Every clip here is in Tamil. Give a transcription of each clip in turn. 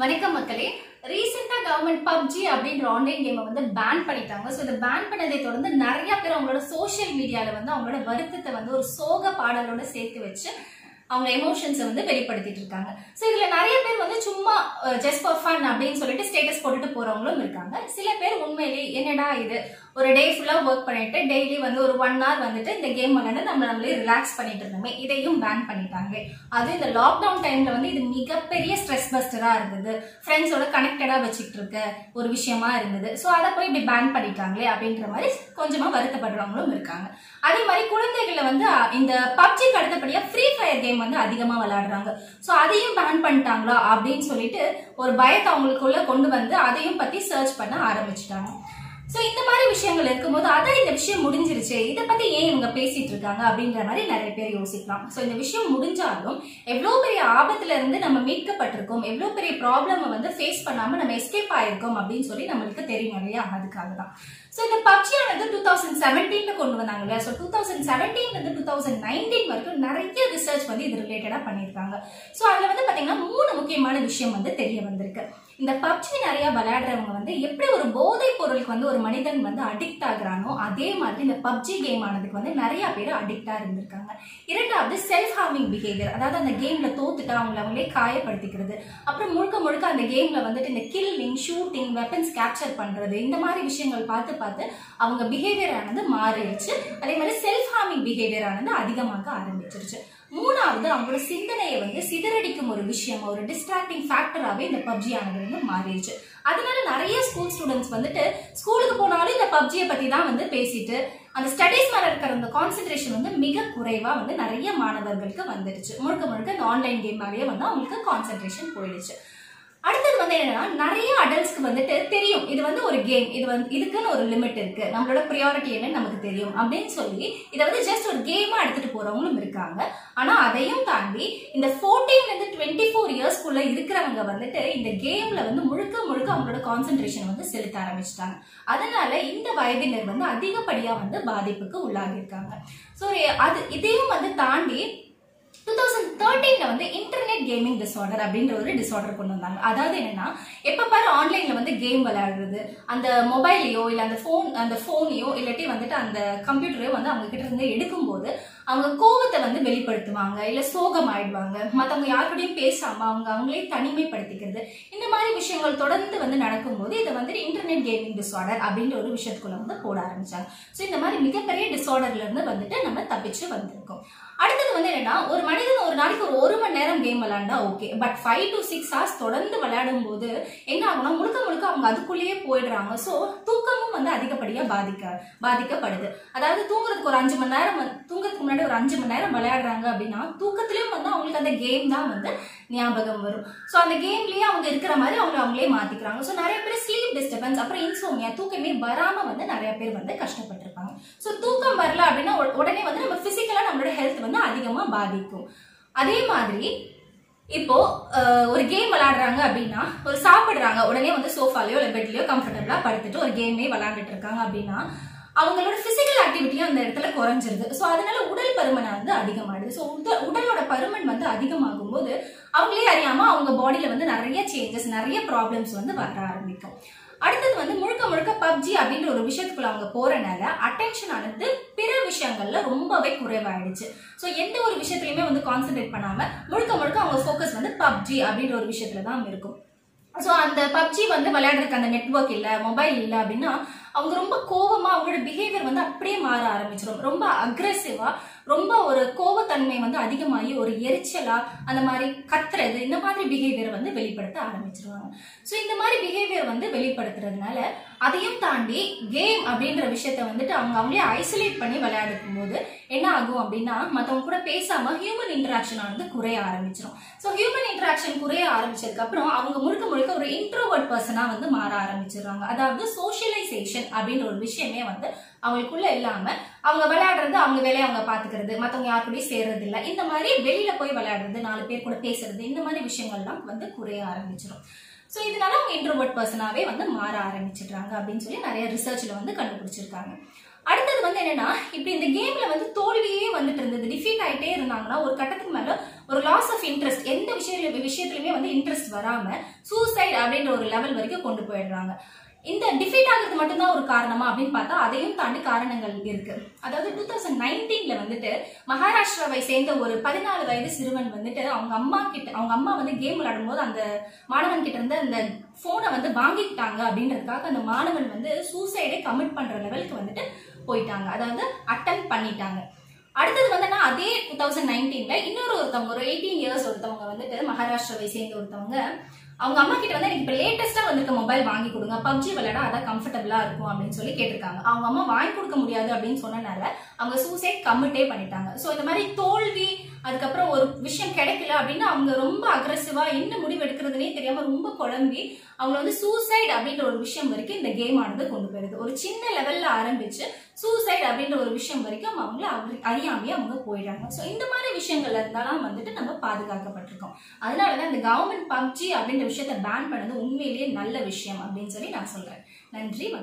வணக்கம் மக்களே. ரீசெண்டா கவர்மெண்ட் பப்ஜி அப்படின்ற ஆன்லைன் கேமை வந்து பேன் பண்ணிட்டாங்க. ஸோ இதை பேன் பண்ணதை தொடர்ந்து நிறைய பேர் அவங்களோட சோஷியல் மீடியால வந்து அவங்களோட வருத்தத்தை வந்து ஒரு சோக பாடலோட சேர்த்து வச்சு அவங்க எமோஷன்ஸை வந்து வெளிப்படுத்திட்டு இருக்காங்க. ஸோ இதுல நிறைய பேர் வந்து சும்மா ஜஸ்ட் ஃபார் ஃபன் அப்படின்னு சொல்லிட்டு ஸ்டேட்டஸ் போட்டுட்டு போறவங்களும் இருக்காங்க. சில பேர் உண்மையிலேயே என்னடா இது? ஒரு டே ஃபுல்லாக ஒர்க் பண்ணிட்டு டெய்லி வந்து ஒரு ஒன் ஹவர் வந்துட்டு இந்த கேம் விளையாண்டு நம்ம நம்மளே ரிலாக்ஸ் பண்ணிட்டு இருந்தோமே இதையும் பேன் பண்ணிட்டாங்க. அது இந்த லாக்டவுன் டைம்ல வந்து இது மிகப்பெரிய ஸ்ட்ரெஸ் பஸ்டராக இருந்தது. ஃப்ரெண்ட்ஸோட கனெக்டடாக வச்சுக்கிட்டு இருக்க ஒரு விஷயமா இருந்தது. ஸோ அதை போய் இப்படி பேன் பண்ணிட்டாங்களே அப்படின்ற மாதிரி கொஞ்சமாக வருத்தப்படுறவங்களும் இருக்காங்க. அதே மாதிரி குழந்தைகளை வந்து இந்த பப்ஜிக்கு அடுத்தபடியாக ஃப்ரீ ஃபயர் கேம் வந்து அதிகமாக விளையாடுறாங்க. ஸோ அதையும் பேன் பண்ணிட்டாங்களா அப்படின்னு சொல்லிட்டு ஒரு பயத்தை அவங்களுக்குள்ள கொண்டு வந்து அதையும் பற்றி சர்ச் பண்ண ஆரம்பிச்சிட்டாங்க. ஸோ இந்த மாதிரி விஷயங்கள் இருக்கும்போது அதான் இந்த விஷயம் முடிஞ்சிருச்சு. இதை பத்தி ஏன் இவங்க பேசிட்டு இருக்காங்க அப்படின்ற மாதிரி நிறைய பேர் யோசிக்கலாம். ஸோ இந்த விஷயம் முடிஞ்சாலும் எவ்வளோ பெரிய ஆபத்துல இருந்து நம்ம மீட்கப்பட்டிருக்கோம் எவ்வளோ பெரிய ப்ராப்ளமை வந்து ஃபேஸ் பண்ணாம நம்ம எஸ்கேப் ஆயிருக்கோம் அப்படின்னு சொல்லி நம்மளுக்கு தெரியும் இல்லையா? அதுக்காக தான் ஸோ இந்த பப்ஜியானது டூ தௌசண்ட் செவன்டீன்ல கொண்டு வந்தாங்க இல்லையா? ஸோ டூ தௌசண்ட் செவன்டீன்ல இருந்து டூ தௌசண்ட் நைன்டீன் வரைக்கும் நிறைய ரிசர்ச் வந்து இது ரிலேட்டடா பண்ணியிருக்காங்க. ஸோ அதுல வந்து பாத்தீங்கன்னா மூணு முக்கியமான விஷயம் வந்து தெரிய வந்திருக்கு. இந்த பப்ஜி நிறைய விளையாடுறவங்க வந்து எப்படி ஒரு போதைப் பொருளுக்கு வந்து ஒரு மனிதன் வந்து அடிக்ட் ஆகுறானோ அதே மாதிரி இந்த பப்ஜி கேம் ஆனதுக்கு வந்து நிறைய பேர் அடிக்டா இருந்திருக்காங்க. இரண்டாவது செல்ஃப் ஹார்மிங் பிஹேவியர் அதாவது அந்த கேம்ல தோத்துட்டு அவங்கள அவங்களே காயப்படுத்திக்கிறது. அப்புறம் முழுக்க முழுக்க அந்த கேம்ல வந்துட்டு இந்த கில்லிங் ஷூட்டிங் வெப்பன்ஸ் கேப்சர் பண்றது இந்த மாதிரி விஷயங்கள் பார்த்து பார்த்து அவங்க பிஹேவியர் ஆனது மாறிடுச்சு. அதே மாதிரி செல்ஃப் ஹார்மிங் பிஹேவியர் ஆனது அதிகமாக ஆரம்பிச்சிருச்சு. மூணாவது அவங்களோட சிந்தனையை வந்து சிதறடிக்கும் ஒரு விஷயம் ஒரு டிஸ்ட்ராக்டிங் ஃபேக்டராகவே இந்த பப்ஜி ஆனது வந்து மாறிடுச்சு. அதனால நிறைய ஸ்கூல் ஸ்டூடெண்ட்ஸ் வந்துட்டு ஸ்கூலுக்கு போனாலும் இந்த பப்ஜியை பத்தி தான் வந்து பேசிட்டு அந்த ஸ்டடீஸ் மேல இருக்கிற அந்த கான்சென்ட்ரேஷன் வந்து மிக குறைவா வந்து நிறைய மாணவர்களுக்கு வந்துடுச்சு. முழுக்க முழுக்க இந்த ஆன்லைன் கேம் மேலேயே வந்து அவங்களுக்கு கான்சென்ட்ரேஷன் போயிடுச்சு. அடுத்தது வந்து என்னன்னா நிறைய அடல்ட்ஸ்க்கு வந்துட்டு தெரியும். இது வந்து ஒரு கேம் இது வந்து இதுக்குன்னு ஒரு லிமிட் இருக்கு. நம்மளோட ப்ரியாரிட்டி என்னன்னு நமக்கு தெரியும். அப்படின்னு சொல்லி இதை வந்து ஜஸ்ட் ஒரு கேமா எடுத்துட்டு போறவங்களும் இருக்காங்க. ஆனா அதையும் தாண்டி இந்த ஃபோர்டீன்ல இருந்து டுவெண்ட்டி ஃபோர் இயர்ஸ்க்குள்ள இருக்கிறவங்க வந்துட்டு இந்த கேம்ல வந்து முழுக்க முழுக்க அவங்களோட கான்சென்ட்ரேஷன் வந்து செலுத்த ஆரம்பிச்சிட்டாங்க. அதனால இந்த வயதினர் வந்து அதிகப்படியா வந்து பாதிப்புக்கு உள்ளாகியிருக்காங்க. ஸோ அது இதையும் வந்து தாண்டி டூ தௌசண்ட் தேர்ட்டீன்ல வந்து இன்டர்நெட் கேமிங் டிசார்டர் அப்படின்ற ஒரு டிஸ்ஆர்டர் கொண்டு வந்தாங்க. அதாவது என்னன்னா எப்ப பாரு ஆன்லைன்ல வந்து கேம் விளையாடுறது அந்த மொபைலையோ இல்ல அந்த ஃபோன் அந்த ஃபோனையோ இல்லாட்டி வந்துட்டு அந்த கம்ப்யூட்டரையோ வந்து அவங்க கிட்ட இருந்து எடுக்கும்போது அவங்க கோவத்தை வந்து வெளிப்படுத்துவாங்க இல்ல சோகம் ஆயிடுவாங்க மத்தவங்க யாருக்கூடயும் பேசாம அவங்க அவங்களே தனிமைப்படுத்திக்கிறது. இந்த மாதிரி விஷயங்கள் தொடர்ந்து வந்து நடக்கும்போது இதை வந்து இன்டர்நெட் கேமிங் டிசார்டர் அப்படின்ற ஒரு விஷயத்துக்குள்ள வந்து போட ஆரம்பிச்சாங்க. ஸோ இந்த மாதிரி மிகப்பெரிய டிசார்டர்ல இருந்து வந்துட்டு நம்ம தப்பிச்சு வந்திருக்கோம். அடுத்தது வந்து என்னன்னா ஒரு மனிதன் ஒரு நாளைக்கு ஒரு ஒரு மணி நேரம் கேம் விளையாண்டா okay but five to six hours தொடர்ந்து விளையாடும் போது என்ன ஆகும்னா முழுக்க முழுக்க அவங்க அதுக்குள்ளேயே போயிடுறாங்க. ஸோ தூக்கமும் வந்து அதிகப்படியா பாதிக்க பாதிக்கப்படுது. அதாவது தூங்குறதுக்கு ஒரு அஞ்சு மணி நேரம் தூங்குறதுக்கு முன்னாடி ஒரு அஞ்சு மணி நேரம் விளையாடுறாங்க அப்படின்னா தூக்கத்திலையும் வந்து அவங்களுக்கு அந்த கேம் தான் வந்து ஞாபகம் வரும். ஸோ அந்த கேம்லயே அவங்க இருக்கிற மாதிரி அவங்க அவங்களே மாத்திக்கிறாங்க. ஸோ நிறைய பேர் ஸ்லீப் டிஸ்டர்பன்ஸ் அப்புறம் இன்சோமியா தூக்கமே வராம வந்து நிறைய பேர் வந்து கஷ்டப்பட்டிருப்பாங்க. ஸோ தூக்கம் வரல அப்படின்னா உடனே வந்து நம்ம பிசிக்கலா நம்மளோட ஹெல்த் வந்து அதிகமா பாதிக்கும். அதே மாதிரி இப்போ ஒரு கேம் விளையாடுறாங்க அப்படின்னா ஒரு சாப்பிடுறாங்க உடனே வந்து சோஃபாலையோ இல்லை பெட்லயோ கம்ஃபர்டபுளா படுத்துட்டு ஒரு கேமே விளையாண்டுட்டு இருக்காங்க அப்படின்னா அவங்களோட பிசிக்கல் ஆக்டிவிட்டியும் அந்த இடத்துல குறைஞ்சிருது. ஸோ அதனால உடல் பருமன் வந்து அதிகமாகுது ஸோ உடலோட பருமன் வந்து அதிகமாகும் போது அவங்களே அறியாம அவங்க பாடியில வந்து நிறைய சேஞ்சஸ் நிறைய ப்ராப்ளம்ஸ் வந்து வர ஆரம்பிக்கும். அடுத்தது வந்து முழுக்க முழுக்க பப்ஜி அப்படின்ற ஒரு விஷயத்துக்குள்ள அவங்க போறனால அட்டென்ஷன் ஆனது பிற விஷயங்கள்ல ரொம்பவே குறைவாயிடுச்சு. ஸோ எந்த ஒரு விஷயத்துலயுமே வந்து கான்சென்ட்ரேட் பண்ணாம முழுக்க முழுக்க அவங்க ஃபோக்கஸ் வந்து பப்ஜி அப்படின்ற ஒரு விஷயத்துல தான் இருக்கும். ஸோ அந்த பப்ஜி வந்து விளையாடுறதுக்கு அந்த நெட்வொர்க் இல்லை மொபைல் இல்லை அப்படின்னா அவங்க ரொம்ப கோவமா அவங்களோட பிஹேவியர் வந்து அப்படியே மாற ஆரம்பிச்சிடும் ரொம்ப அக்ரெசிவா ரொம்ப ஒரு கோவத்தன்மை வந்து அதிகமாகி ஒரு எரிச்சலா அந்த மாதிரி கத்துறது இந்த மாதிரி பிஹேவியர் வந்து வெளிப்படுத்த ஆரம்பிச்சிருவாங்க. ஸோ இந்த மாதிரி பிஹேவியர் வந்து வெளிப்படுத்துறதுனால அதையும் தாண்டி கேம் அப்படின்ற விஷயத்த வந்துட்டு அவங்க அவங்களே ஐசோலேட் பண்ணி விளையாடும் போது என்ன ஆகும் அப்படின்னா மற்றவங்க கூட பேசாம ஹியூமன் இன்ட்ராக்ஷன் வந்து குறைய ஆரம்பிச்சிடும் ஸோ ஹியூமன் இன்ட்ராக்ஷன் குறைய ஆரம்பிச்சதுக்கு அப்புறம் அவங்க முழுக்க முழுக்க ஒரு இன்ட்ரோவர்ட் பர்சனா வந்து மாற ஆரம்பிச்சிடுறாங்க. அதாவது சோஷியலைசேஷன் அப்படின்ற ஒரு விஷயமே வந்து அவங்களுக்குள்ள இல்லாம அவங்க விளையாடுறது அவங்க வேலையை அவங்க பாத்துக்கிறது மத்தவங்க யார் கூடயும் சேர்றது இல்லை. இந்த மாதிரி வெளியில போய் விளையாடுறது நாலு பேர் கூட பேசுறது இந்த மாதிரி விஷயங்கள்லாம் வந்து குறைய ஆரம்பிச்சிடும் ஸோ இதனால அவங்க இன்ட்ரோவர்ட் பர்சனாவே வந்து மாற ஆரம்பிச்சிடுறாங்க அப்படின்னு சொல்லி நிறைய ரிசர்ச்ல வந்து கண்டுபிடிச்சிருக்காங்க. அடுத்தது வந்து என்னன்னா இப்படி இந்த கேம்ல வந்து தோல்வியே வந்துட்டு இருந்தது. டிஃபீட் ஆயிட்டே இருந்தாங்கன்னா ஒரு கட்டத்துக்கு மேல ஒரு லாஸ் ஆஃப் இன்ட்ரெஸ்ட் எந்த விஷயம் விஷயத்துலயுமே வந்து இன்ட்ரெஸ்ட் வராம சூசைட் அப்படின்ற ஒரு லெவல் வரைக்கும் கொண்டு போயிடுறாங்க. இந்த டிஃபீட் ஆகிறது மட்டும்தான் ஒரு காரணமா அப்படின்னு பார்த்தா அதையும் தாண்டி காரணங்கள் இருக்கு. அதாவது டூ தௌசண்ட் நைன்டீன்ல வந்துட்டு மகாராஷ்டிராவை சேர்ந்த ஒரு பதினாலு வயது சிறுவன் வந்துட்டு அவங்க அம்மா கிட்ட அவங்க அம்மா வந்து கேம் விளையாடும் போது அந்த மாணவன் கிட்ட இருந்து அந்த போனை வந்து வாங்கிக்கிட்டாங்க அப்படின்றதுக்காக அந்த மாணவன் வந்து சூசைடே கமிட் பண்ற லெவலுக்கு வந்துட்டு போயிட்டாங்க. அதாவது அட்டன் பண்ணிட்டாங்க. அடுத்தது வந்து அதே டூ தௌசண்ட் நைன்டீன்ல இன்னொரு ஒருத்தவங்க ஒரு எயிட்டீன் இயர்ஸ் ஒருத்தவங்க வந்துட்டு மகாராஷ்டிராவை சேர்ந்த ஒருத்தவங்க அவங்க அம்மா கிட்ட வந்து எனக்கு இப்போ லேட்டஸ்டா வந்திருக்க மொபைல் வாங்கி கொடுங்க. பப்ஜி விளையாட அதான் கம்ஃபர்டபுளா இருக்கும் அப்படின்னு சொல்லி கேட்டிருக்காங்க. அவங்க அம்மா வாங்கி கொடுக்க முடியாது அப்படின்னு சொன்னனால அவங்க சூசைட் கம்மிட்டே பண்ணிட்டாங்க. ஸோ இந்த மாதிரி தோல்வி அதுக்கப்புறம் ஒரு விஷயம் கிடைக்கல அப்படின்னு அவங்க ரொம்ப அக்ரஸிவா என்ன முடிவு எடுக்கிறதுனே தெரியாம ரொம்ப குழம்பி அவங்க வந்து சூசைட் அப்படின்ற ஒரு விஷயம் வரைக்கும் இந்த கேம் ஆனது கொண்டு போயிருது. ஒரு சின்ன லெவல்ல ஆரம்பிச்சு சூசைட் அப்படின்ற ஒரு விஷயம் வரைக்கும் அவங்கள அறி- அறியாமையே அவங்க போயிடுறாங்க. ஸோ இந்த மாதிரி விஷயங்கள்ல இருந்தாலும் வந்துட்டு நம்ம பாதுகாக்கப்பட்டிருக்கோம். அதனாலதான் இந்த கவர்மெண்ட் பப்ஜி அப்படின்ற விஷயத்த பேன் பண்ணது உண்மையிலேயே நல்ல விஷயம் அப்படின்னு சொல்லி நான் சொல்றேன். நன்றி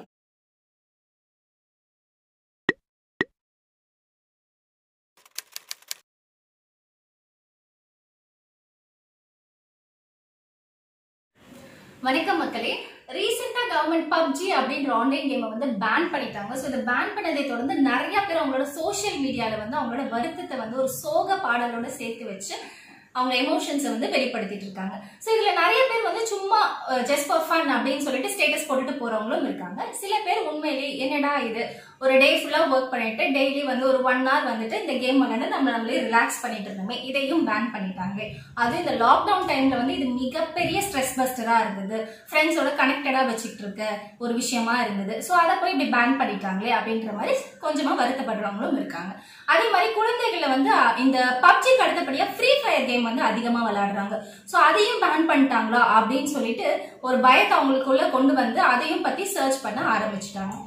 வணக்கம். மக்களே. ரீசெண்டா கவர்மெண்ட் பப்ஜி அப்படின்ற ஆன்லைன் கேமை வந்து பேன் பண்ணிட்டாங்க. ஸோ இதை பேன் பண்ணதை தொடர்ந்து நிறைய பேர் அவங்களோட சோஷியல் மீடியாவில் வந்து அவங்களோட வருத்தத்தை வந்து ஒரு சோக பாடலோட சேர்த்து வச்சு அவங்க எமோஷன்ஸை வந்து வெளிப்படுத்திட்டு இருக்காங்க. ஸோ இதில் நிறைய பேர் வந்து சும்மா ஜஸ்ட் ஃபார் ஃபன் அப்படின்னு சொல்லிட்டு ஸ்டேட்டஸ் போட்டுட்டு போகிறவங்களும் இருக்காங்க. சில பேர் உண்மையிலேயே என்னடா இது? ஒரு டே ஃபுல்லாக ஒர்க் பண்ணிட்டு டெய்லி வந்து ஒரு ஒன் ஹவர் வந்துட்டு இந்த கேம் விளையாண்டு நம்ம நம்மளே ரிலாக்ஸ் பண்ணிட்டு இருந்தோமே இதையும் பேன் பண்ணிட்டாங்க. அது இந்த லாக்டவுன் டைம்ல வந்து இது மிகப்பெரிய ஸ்ட்ரெஸ் பஸ்டராக இருந்தது. ஃப்ரெண்ட்ஸோட கனெக்டடா வச்சுக்கிட்டு இருக்க ஒரு விஷயமா இருந்தது. ஸோ அதை போய் இப்படி பேன் பண்ணிட்டாங்களே அப்படின்ற மாதிரி கொஞ்சமா வருத்தப்படுறவங்களும் இருக்காங்க. அதே மாதிரி குழந்தைகளை வந்து இந்த பப்ஜிக்கு அடுத்தபடியாக ஃப்ரீ ஃபயர் கேம் வந்து அதிகமாக விளையாடுறாங்க. ஸோ அதையும் பேன் பண்ணிட்டாங்களா அப்படின்னு சொல்லிட்டு ஒரு பயத்தை அவங்களுக்குள்ள கொண்டு வந்து அதையும் பத்தி சர்ச் பண்ண ஆரம்பிச்சிட்டாங்க.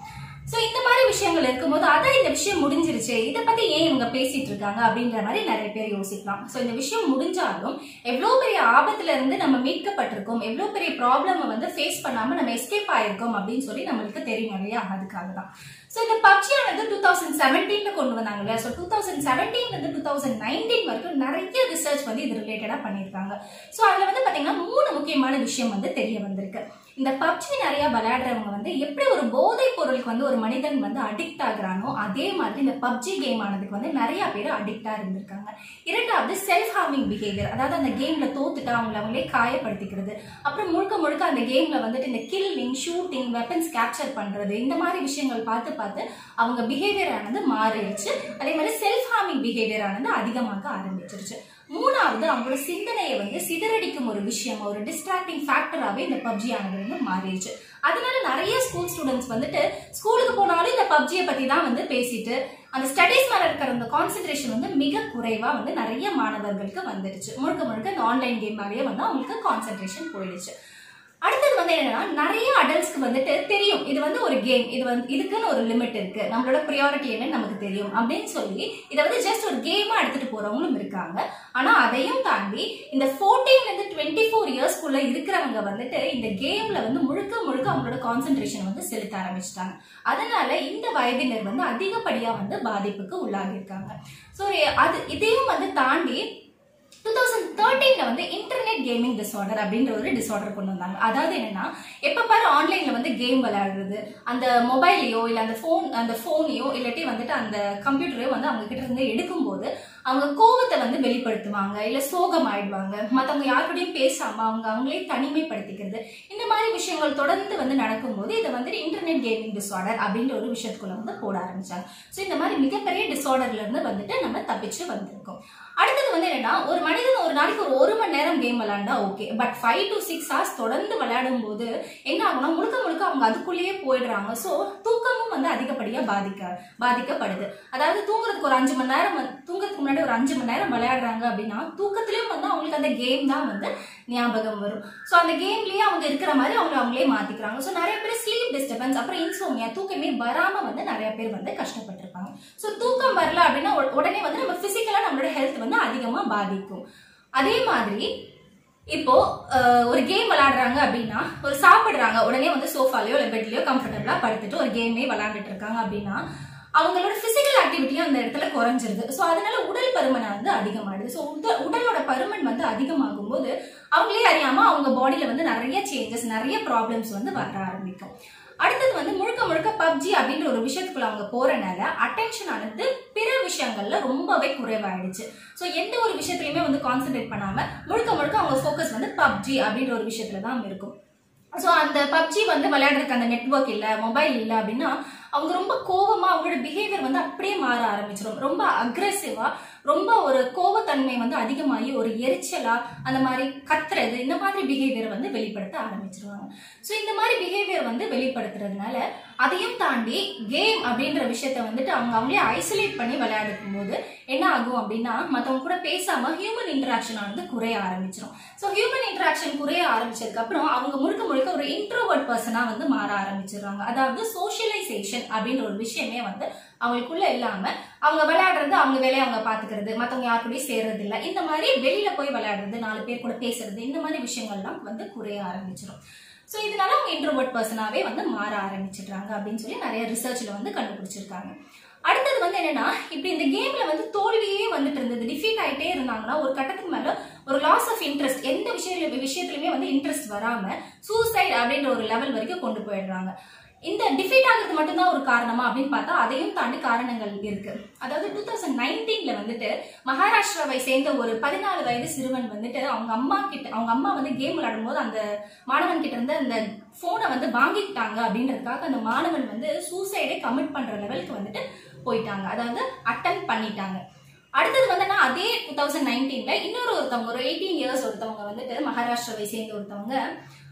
ஸோ இந்த மாதிரி விஷயங்கள் இருக்கும்போது அதான் இந்த விஷயம் முடிஞ்சிருச்சு. இதை பத்தி ஏன் இவங்க பேசிட்டு இருக்காங்க அப்படின்ற மாதிரி நிறைய பேர் யோசிக்கலாம். ஸோ இந்த விஷயம் முடிஞ்சாலும் எவ்வளோ பெரிய ஆபத்துல இருந்து நம்ம மீட்கப்பட்டிருக்கோம். எவ்வளோ பெரிய ப்ராப்ளமை வந்து ஃபேஸ் பண்ணாம நம்ம எஸ்கேப் ஆயிருக்கோம் அப்படின்னு சொல்லி நம்மளுக்கு தெரியும் இல்லையா? அதுக்காக தான் ஸோ இந்த பப்ஜியானது டூ தௌசண்ட் செவன்டீன்ல கொண்டு வந்தாங்க இல்லையா ஸோ டூ தௌசண்ட் செவன்டீன்ல இருந்து டூ தௌசண்ட் நைன்டீன் வரைக்கும் நிறைய ரிசர்ச் வந்து இது ரிலேட்டடா பண்ணியிருக்காங்க. ஸோ அதுல வந்து பாத்தீங்கன்னா மூணு முக்கியமான விஷயம் வந்து தெரிய வந்திருக்கு. இந்த பப்ஜி நிறைய விளையாடுறவங்க வந்து எப்படி ஒரு போதைப் பொருளுக்கு வந்து ஒரு மனிதன் வந்து அடிக்ட் ஆகுறானோ அதே மாதிரி இந்த பப்ஜி கேம் ஆனதுக்கு வந்து நிறைய பேர் அடிக்டா இருந்திருக்காங்க. இரண்டாவது செல்ஃப் ஹார்மிங் பிஹேவியர் அதாவது அந்த கேம்ல தோத்துட்டு அவங்கள அவங்களே காயப்படுத்திக்கிறது. அப்புறம் முழுக்க முழுக்க அந்த கேம்ல வந்துட்டு இந்த கில்லிங் ஷூட்டிங் வெப்பன்ஸ் கேப்சர் பண்றது இந்த மாதிரி விஷயங்கள் பார்த்து பார்த்து அவங்க பிஹேவியர் ஆனது மாறிடுச்சு. அதே மாதிரி செல்ஃப் ஹார்மிங் பிஹேவியர் ஆனது அதிகமாக ஆரம்பிச்சிருச்சு. மூணாவது அவங்களோட சிந்தனையை வந்து சிதறடிக்கும் ஒரு விஷயம் ஒரு டிஸ்ட்ராக்டிங் ஃபேக்டராகவே இந்த பப்ஜி ஆனது வந்து மாறிடுச்சு. அதனால நிறைய ஸ்கூல் ஸ்டூடெண்ட்ஸ் வந்துட்டு ஸ்கூலுக்கு போனாலும் இந்த பப்ஜியை பத்தி தான் வந்து பேசிட்டு அந்த ஸ்டடீஸ் மேல இருக்கிற அந்த கான்சென்ட்ரேஷன் வந்து மிக குறைவா வந்து நிறைய மாணவர்களுக்கு வந்துடுச்சு. முழுக்க முழுக்க இந்த ஆன்லைன் கேம் மேலேயே வந்து அவங்களுக்கு கான்சென்ட்ரேஷன் போயிடுச்சு. அடுத்த வந்து என்னன்னா நிறைய அடல்ட்ஸ்க்கு வந்துட்டு தெரியும். இது வந்து ஒரு கேம் இது வந்து இதுக்குன்னு ஒரு லிமிட் இருக்கு. நம்மளோட ப்ரியாரிட்டி என்னன்னு நமக்கு தெரியும். அப்படின்னு சொல்லி இதை வந்து ஜஸ்ட் ஒரு கேமா எடுத்துட்டு போறவங்களும் இருக்காங்க. ஆனா அதையும் தாண்டி இந்த 14 இருந்து டுவெண்ட்டி ஃபோர் இயர்ஸ்க்குள்ள இருக்கிறவங்க வந்துட்டு இந்த கேம்ல வந்து முழுக்க முழுக்க அவங்களோட கான்சென்ட்ரேஷன் வந்து செலுத்த ஆரம்பிச்சிட்டாங்க. அதனால இந்த வயதினர் வந்து அதிகப்படியா வந்து பாதிப்புக்கு உள்ளாகியிருக்காங்க. ஸோ அது இதையும் வந்து தாண்டி டூ தௌசண்ட் தேர்ட்டீன்ல வந்து இன்டர்நெட் கேமிங் டிசார்டர் அப்படின்ற ஒரு டிஸ்ஆர்டர் கொண்டு வந்தாங்க. அதாவது என்னன்னா எப்ப பாரு ஆன்லைன்ல வந்து கேம் விளையாடுறது அந்த மொபைலையோ இல்ல அந்த ஃபோன் அந்த ஃபோனையோ இல்லாட்டி வந்துட்டு அந்த கம்ப்யூட்டரையோ வந்து அவங்க கிட்ட இருந்து எடுக்கும்போது அவங்க கோவத்தை வந்து வெளிப்படுத்துவாங்க இல்ல சோகம் ஆயிடுவாங்க மத்தவங்க யாருக்கூடயும் பேசாம அவங்க அவங்களே தனிமைப்படுத்திக்கிறது. இந்த மாதிரி விஷயங்கள் தொடர்ந்து வந்து நடக்கும்போது இதை வந்து இன்டர்நெட் கேமிங் டிசார்டர் அப்படின்ற ஒரு விஷயத்துக்குள்ள வந்து போட ஆரம்பிச்சாங்க. ஸோ இந்த மாதிரி மிகப்பெரிய டிசார்டர்ல இருந்து வந்துட்டு நம்ம தப்பிச்சு வந்திருக்கோம். அடுத்தது வந்து என்னன்னா ஒரு மனிதன் ஒரு நாளைக்கு ஒரு ஒரு மணி நேரம் கேம் விளையாண்டா okay but five to six hours தொடர்ந்து விளையாடும் போது என்ன ஆகும்னா முழுக்க முழுக்க அவங்க அதுக்குள்ளேயே போயிடுறாங்க. ஸோ தூக்கமும் வந்து அதிகப்படியாக பாதிக்க பாதிக்கப்படுது. அதாவது தூங்குறதுக்கு ஒரு அஞ்சு மணி நேரம் தூங்குறதுக்கு முன்னாடி ஒரு அஞ்சு மணி நேரம் விளையாடுறாங்க அப்படின்னா தூக்கத்திலையும் வந்து அவங்களுக்கு அந்த கேம் தான் வந்து ஞாபகம் வரும். ஸோ அந்த கேம்லயே அவங்க இருக்கிற மாதிரி அவங்க அவங்களே மாத்திக்கிறாங்க. ஸோ நிறைய பேர் ஸ்லீப் டிஸ்டர்பன்ஸ் அப்புறம் இன்சோமியா தூக்கமே வராம வந்து நிறைய பேர் வந்து கஷ்டப்பட்டிருப்பாங்க. ஸோ தூக்கம் வரல அப்படின்னா உடனே வந்து நம்ம பிசிக்கலா நம்மளோட ஹெல்த் வந்து அதிகமா பாதிக்கும். அதே மாதிரி இப்போ ஒரு கேம் விளாடுறாங்க அப்படின்னா ஒரு சாப்பிடுறாங்க உடனே வந்து சோஃபாலையோ இல்லை பெட்லயோ கம்ஃபர்டபுளா படுத்துட்டு ஒரு கேமே விளாண்டுட்டு இருக்காங்க அப்படின்னா அவங்களோட பிசிக்கல் ஆக்டிவிட்டியும் அந்த இடத்துல குறைஞ்சிருது. ஸோ அதனால உடல் பருமன் வந்து அதிகமாகுது ஸோ உடல் உடலோட பருமன் வந்து அதிகமாகும் போது அவங்களே அறியாம அவங்க பாடியில வந்து நிறைய சேஞ்சஸ் நிறைய ப்ராப்ளம்ஸ் வந்து வர ஆரம்பிக்கும். அடுத்தது வந்து முழுக்க முழுக்க பப்ஜி அப்படின்ற ஒரு விஷயத்துக்குள்ள அவங்க போறனால அட்டென்ஷன் ஆனது பிற விஷயங்கள்ல ரொம்பவே குறைவாயிடுச்சு. ஸோ எந்த ஒரு விஷயத்துலையுமே வந்து கான்சென்ட்ரேட் பண்ணாம முழுக்க முழுக்க அவங்க ஃபோக்கஸ் வந்து பப்ஜி அப்படின்ற ஒரு விஷயத்துல தான் இருக்கும். ஸோ அந்த பப்ஜி வந்து விளையாடுறதுக்கு அந்த நெட்ஒர்க் இல்லை மொபைல் இல்லை அப்படின்னா அவங்க ரொம்ப கோவமா அவங்களோட பிஹேவியர் வந்து அப்படியே மாற ஆரம்பிச்சிடும் ரொம்ப அக்ரெசிவா ரொம்ப ஒரு கோவத்தன்மை வந்து அதிகமாகி ஒரு எரிச்சலா அந்த மாதிரி கத்துறது இந்த மாதிரி பிஹேவியர் வந்து வெளிப்படுத்த ஆரம்பிச்சிருவாங்க. ஸோ இந்த மாதிரி பிஹேவியர் வந்து வெளிப்படுத்துறதுனால அதையும் தாண்டி கேம் அப்படின்ற விஷயத்த வந்துட்டு அவங்க அவங்களே ஐசோலேட் பண்ணி விளையாடும் போது என்ன ஆகும் அப்படின்னா மற்றவங்க கூட பேசாம ஹியூமன் இன்ட்ராக்ஷன் வந்து குறைய ஆரம்பிச்சிடும் ஸோ ஹியூமன் இன்ட்ராக்ஷன் குறைய ஆரம்பிச்சதுக்கு அப்புறம் அவங்க முழுக்க முழுக்க ஒரு இன்ட்ரோவர்ட் பர்சனா வந்து மாற ஆரம்பிச்சிடுறாங்க அதாவது சோஷியலைசேஷன் அப்படின்ற ஒரு விஷயமே வந்து அவங்களுக்குள்ள இல்லாம அவங்க விளையாடுறது அவங்க வேலையை அவங்க பாத்துக்கிறது மத்தவங்க யாரு கூடயும் சேர்றது இல்ல. இந்த மாதிரி வெளியில போய் விளையாடுறது நாலு பேர் கூட பேசுறது இந்த மாதிரி விஷயங்கள்லாம் வந்து குறைய ஆரம்பிச்சிடும் ஸோ இதனால அவங்க இன்ட்ரோவர்ட் பர்சனாவே வந்து மாற ஆரம்பிச்சிடுறாங்க அப்படின்னு சொல்லி நிறைய ரிசர்ச்ல வந்து கண்டுபிடிச்சிருக்காங்க. அடுத்தது வந்து என்னன்னா இப்படி இந்த கேம்ல வந்து தோல்வியே வந்துட்டு இருந்தது. டிஃபீட் ஆயிட்டே இருந்தாங்கன்னா ஒரு கட்டத்துக்கு மேல ஒரு லாஸ் ஆஃப் இன்ட்ரெஸ்ட் எந்த விஷயம் விஷயத்துலயுமே வந்து இன்ட்ரெஸ்ட் வராம சூசைட் அப்படின்ற ஒரு லெவல் வரைக்கும் கொண்டு போயிடுறாங்க. இந்த டிஃபீட் ஆகிறது மட்டும்தான் ஒரு காரணமா அப்படின்னு பார்த்தா அதையும் தாண்டி காரணங்கள் இருக்கு. அதாவது டூ தௌசண்ட் நைன்டீன்ல வந்துட்டு மகாராஷ்டிராவை சேர்ந்த ஒரு பதினாலு வயது சிறுவன் வந்துட்டு அவங்க அம்மா கிட்ட அவங்க அம்மா வந்து கேம் விளையாடும் போது அந்த மாணவன் கிட்ட இருந்து அந்த போனை வந்து வாங்கிட்டாங்க அப்படின்றதுக்காக அந்த மாணவன் வந்து சூசைடே கமிட் பண்ற லெவலுக்கு வந்துட்டு போயிட்டாங்க. அதாவது அட்டன் பண்ணிட்டாங்க. அடுத்தது வந்து அதே டூ தௌசண்ட் நைன்டீன்ல இன்னொரு ஒருத்தவங்க ஒரு எயிட்டீன் இயர்ஸ் ஒருத்தவங்க வந்துட்டு மகாராஷ்டிராவை சேர்ந்த ஒருத்தவங்க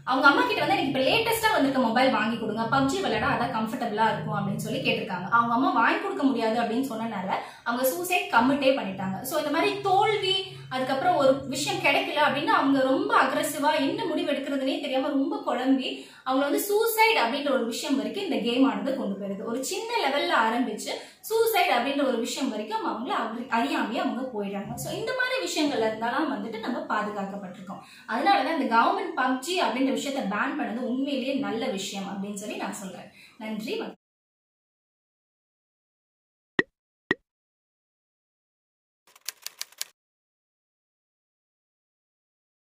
அவங்க அம்மா கிட்ட வந்து எனக்கு இப்போ லேட்டஸ்டா வந்திருக்க மொபைல் வாங்கி கொடுங்க. பப்ஜி விளையாட அதான் கம்ஃபர்டபுளா இருக்கும் அப்படின்னு சொல்லி கேட்டிருக்காங்க. அவங்க அம்மா வாங்கி கொடுக்க முடியாது அப்படின்னு சொன்னனால அவங்க சூசைட் கம்மிட்டே பண்ணிட்டாங்க. ஸோ இந்த மாதிரி தோல்வி அதுக்கப்புறம் ஒரு விஷயம் கிடைக்கல அப்படின்னு அவங்க ரொம்ப அக்ரெசிவா என்ன முடிவு எடுக்கிறதுனே தெரியாம ரொம்ப குழம்பி அவங்க வந்து சூசைட் அப்படின்ற ஒரு விஷயம் வரைக்கும் இந்த கேம் ஆனது கொண்டு போயிருது. ஒரு சின்ன லெவல்ல ஆரம்பிச்சு சூசைட் அப்படின்ற ஒரு விஷயம் வரைக்கும் அவங்கள அறி- அறியாமையே அவங்க போயிடுறாங்க. ஸோ இந்த மாதிரி விஷயங்கள்ல இருந்தாலும் வந்துட்டு நம்ம பாதுகாக்கப்பட்டிருக்கோம். அதனாலதான் இந்த கவர்மெண்ட் பப்ஜி அப்படின்ற விஷயத்த பேன் பண்ணது உண்மையிலேயே நல்ல விஷயம் அப்படின்னு சொல்லி நான் சொல்றேன். நன்றி வணக்கம்.